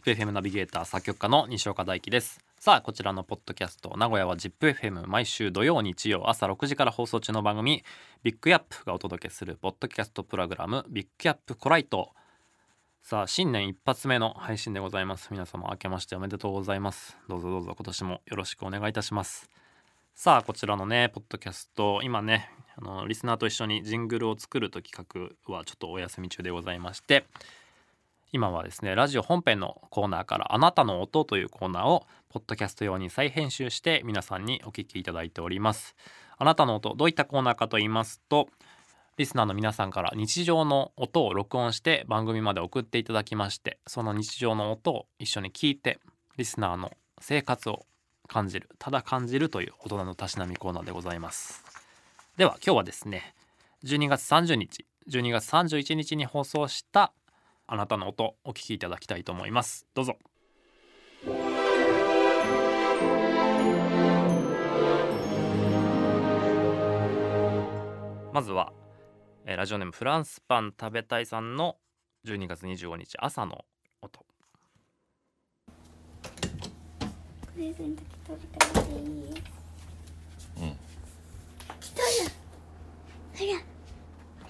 ZIPFM ナビゲーター作曲家の西岡大樹です。さあこちらのポッドキャスト名古屋は ZIPFM 毎週土曜日曜朝6時から放送中の番組ビッグアップがお届けするポッドキャストプログラムビッグアップコライト。さあ新年一発目の配信でございます。皆様明けましておめでとうございます。どうぞどうぞ今年もよろしくお願いいたします。さあこちらのねポッドキャスト今ねあのリスナーと一緒にジングルを作ると企画はちょっとお休み中でございまして今はですねラジオ本編のコーナーから「あなたの音」というコーナーをポッドキャスト用に再編集して皆さんにお聞きいただいております。あなたの音どういったコーナーかと言いますとリスナーの皆さんから日常の音を録音して番組まで送っていただきましてその日常の音を一緒に聞いてリスナーの生活を感じるただ感じるという大人のたしなみコーナーでございます。では今日はですね12月30日12月31日に放送したあなたの音お聞きいただきたいと思います。どうぞ。まずは、えーラジオネームフランスパン食べたいさんの12月25日朝の音。プレゼント取り替えていいうん。来たやあら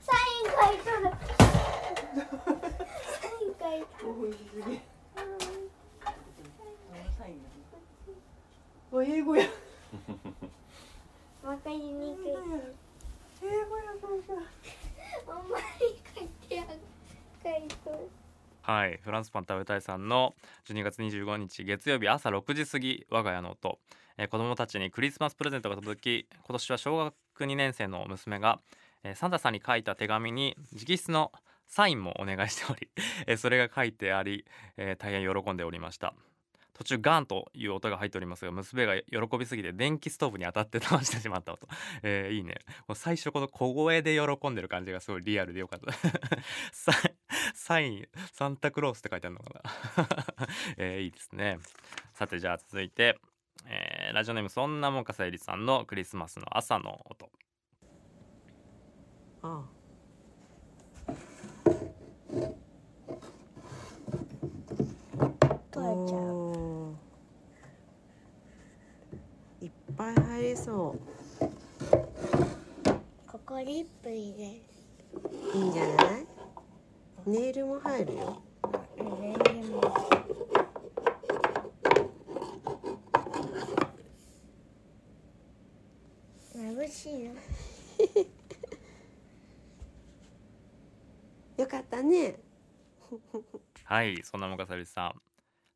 サイン書いとるサイン書いとるあ英語や。わかりにくい英語やそうかあんまり書いてある書いとるはい。フランスパン食べたいさんの12月25日月曜日朝6時過ぎ我が家の音、えー子供たちにクリスマスプレゼントが届き今年は小学2年生の娘が、えーサンタさんに書いた手紙に直筆のサインもお願いしており、えーそれが書いてあり、えー大変喜んでおりました。途中ガンという音が入っておりますが娘が喜びすぎて電気ストーブに当たって倒してしまった音、えーいいね。最初この小声で喜んでる感じがすごいリアルでよかった。ササインサンタクロースって書いてあるのかな、えーいいですね。さてじゃあ続いて、えーラジオネームそんなもんかさゆりさんのクリスマスの朝の音。あ取れちゃういっぱい入りそここリップ入れるういいんじゃない？ネイルも入るよ。入れるも。眩しいなよかったね。はいそんなもんかさゆりさん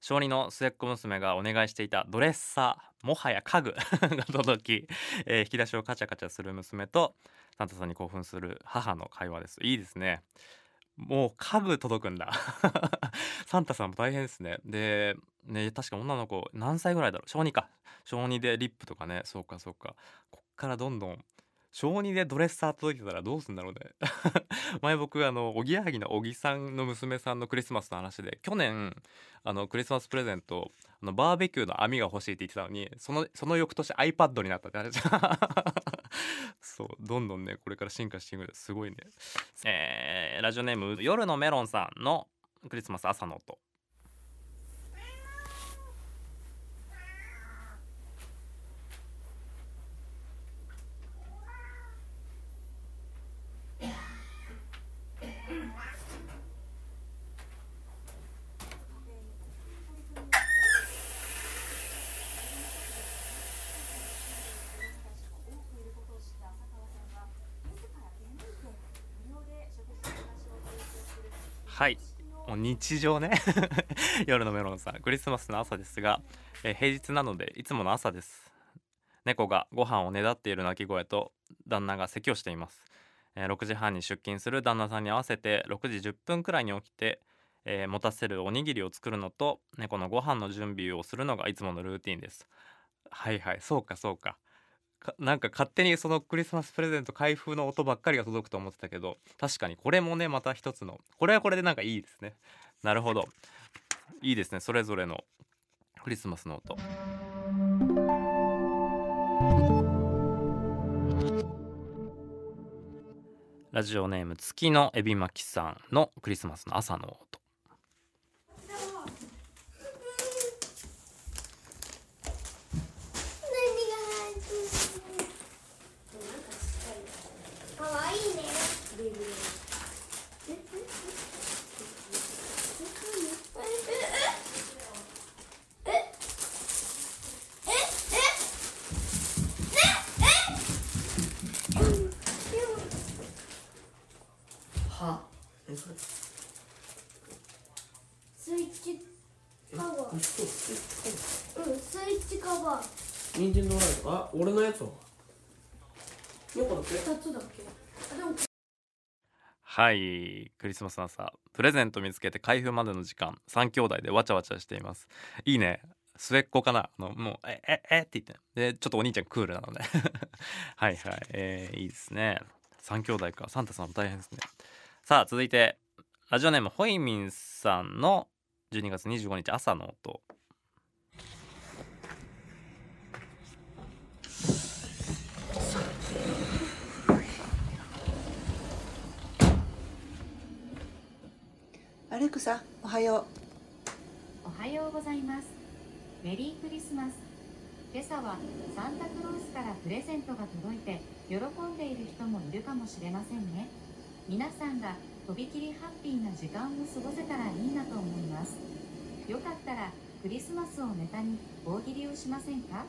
小児の末っ子娘がお願いしていたドレッサーもはや家具 が届き、えー引き出しをカチャカチャする娘とサンタさんに興奮する母の会話です。いいですね。もう家具届くんだ。サンタさんも大変ですね。でね確か女の子何歳ぐらいだろう？小児か。小児でリップとかね。そうかそうか。こっからどんどん小児でドレッサー届いてたらどうすんだろうね。前僕あのおぎやはぎの小木さんの娘さんのクリスマスの話で去年あのクリスマスプレゼントあのバーベキューの網が欲しいって言ってたのにそのその翌年 iPad になったって話。そうどんどんねこれから進化していくすごいね。えーラジオネーム夜のメロンさんのクリスマス朝の音はいもう日常ね。夜のメロンさんクリスマスの朝ですが、えー平日なのでいつもの朝です。猫がご飯をねだっている鳴き声と旦那が咳をしています、えー6時半に出勤する旦那さんに合わせて6時10分くらいに起きて、えー持たせるおにぎりを作るのと猫のご飯の準備をするのがいつものルーティンです。はいはいそうかそうかか。なんか勝手にそのクリスマスプレゼント開封の音ばっかりが届くと思ってたけど確かにこれもねまた一つのこれはこれでなんかいいですね。なるほど。いいですね。それぞれのクリスマスの音。ラジオネーム月のエビ巻きさんのクリスマスの朝の音何が入ってるかわいいねはえそれスイッチカバー嘘うんスイッチカバー任天堂ライトあ俺のやつは？横だっけ？二つだっけ？あでもはいクリスマスの朝。プレゼント見つけて開封までの時間。3兄弟でわちゃわちゃしています。いいね。末っ子かな？あのもうえええ？って言って。でちょっとお兄ちゃんクールなので。はいはい。えー、いいですね。3兄弟か。サンタさんも大変ですね。さあ続いて。ラジオネームホイミンさんの12月25日朝の音レクサ、おはよおはようございます。メリークリスマス。今朝はサンタクロースからプレゼントが届いて喜んでいる人もいるかもしれませんね。皆さんがとびきりハッピーな時間を過ごせたらいいなと思います。よかったらクリスマスをネタに大喜利をしませんか？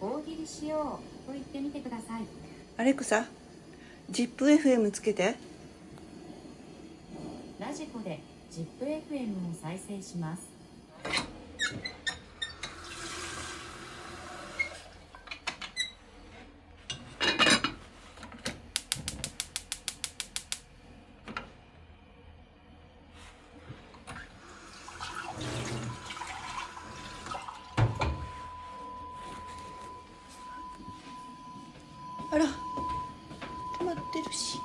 大喜利しようと言ってみてください。う。アレクサ、ZIPFM つけて。ラジコで ZIPFM を再生します。あら、止まってるし。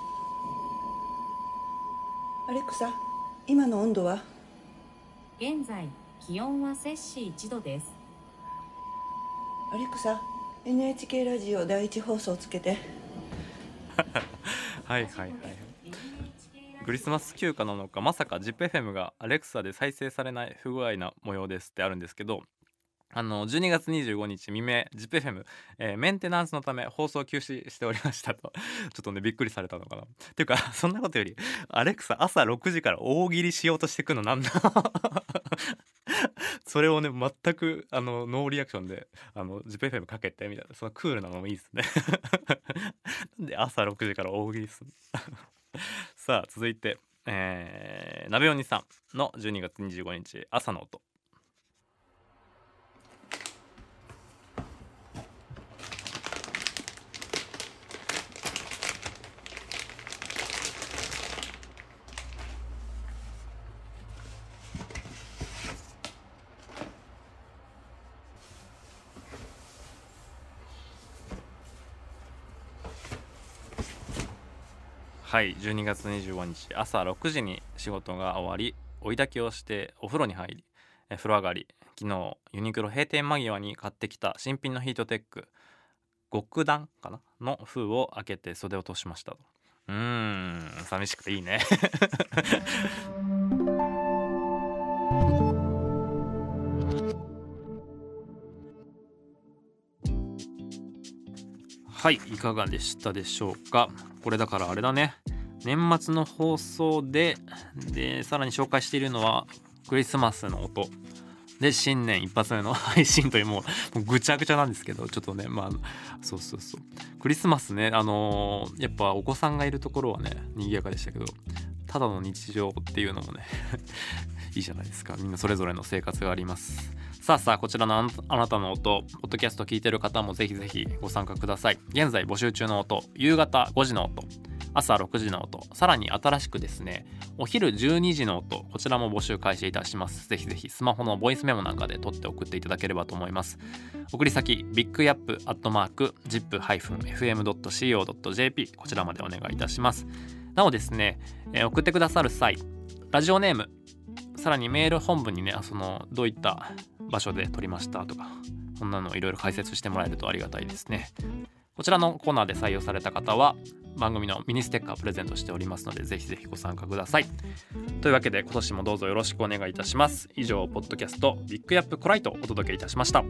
アレクサ、今の温度は？現在気温は摂氏1度です。アレクサ、NHK ラジオ第一放送つけて。はいはいはいクリスマス休暇なのかまさか ZIPFM がアレクサで再生されない不具合な模様ですってあるんですけどあの12月25日未明 ZIPFM、えーメンテナンスのため放送休止しておりましたと。ちょっとねびっくりされたのかな。っていうか そんなことよりアレクサ朝6時から大喜利しようとしてくのなんだ。それをね全くあのノーリアクションであの ZIPFM かけてみたいなそのクールなのもいいですね。なんで朝6時から大喜利すんさあ続いて、えー、鍋おにさんの12月25日朝の音。はい12月25日朝6時に仕事が終わり追い炊きをしてお風呂に入り風呂上がり昨日ユニクロ閉店間際に買ってきた新品のヒートテック極暖かな？の封を開けて袖を通しました。うーん寂しくていいね。はいいかがでしたでしょうか？これだからあれだね。年末の放送ででさらに紹介しているのはクリスマスの音。で新年一発目の 配信というもうぐちゃぐちゃなんですけどちょっとねまあそうそうそう。クリスマスねあのーやっぱお子さんがいるところはね賑やかでしたけどただの日常っていうのもね いいじゃないですか。みんなそれぞれの生活があります。さあさあこちらのあなたの音ポッドキャスト聞いてる方もぜひぜひご参加ください。現在募集中の音夕方5時の音朝6時の音さらに新しくですねお昼12時の音こちらも募集開始いたします。ぜひぜひスマホのボイスメモなんかで撮って送っていただければと思います。送り先ビッグヤップアットマーク zip-fm.co.jp こちらまでお願いいたします。なおですね、えー送ってくださる際ラジオネームさらにメール本文にねそのどういった場所で撮りましたとかこんなのいろいろ解説してもらえるとありがたいですね。こちらのコーナーで採用された方は番組のミニステッカープレゼントしておりますのでぜひぜひご参加ください。というわけで今年もどうぞよろしくお願いいたします。以上ポッドキャストビッグアップコライトをお届けいたしました。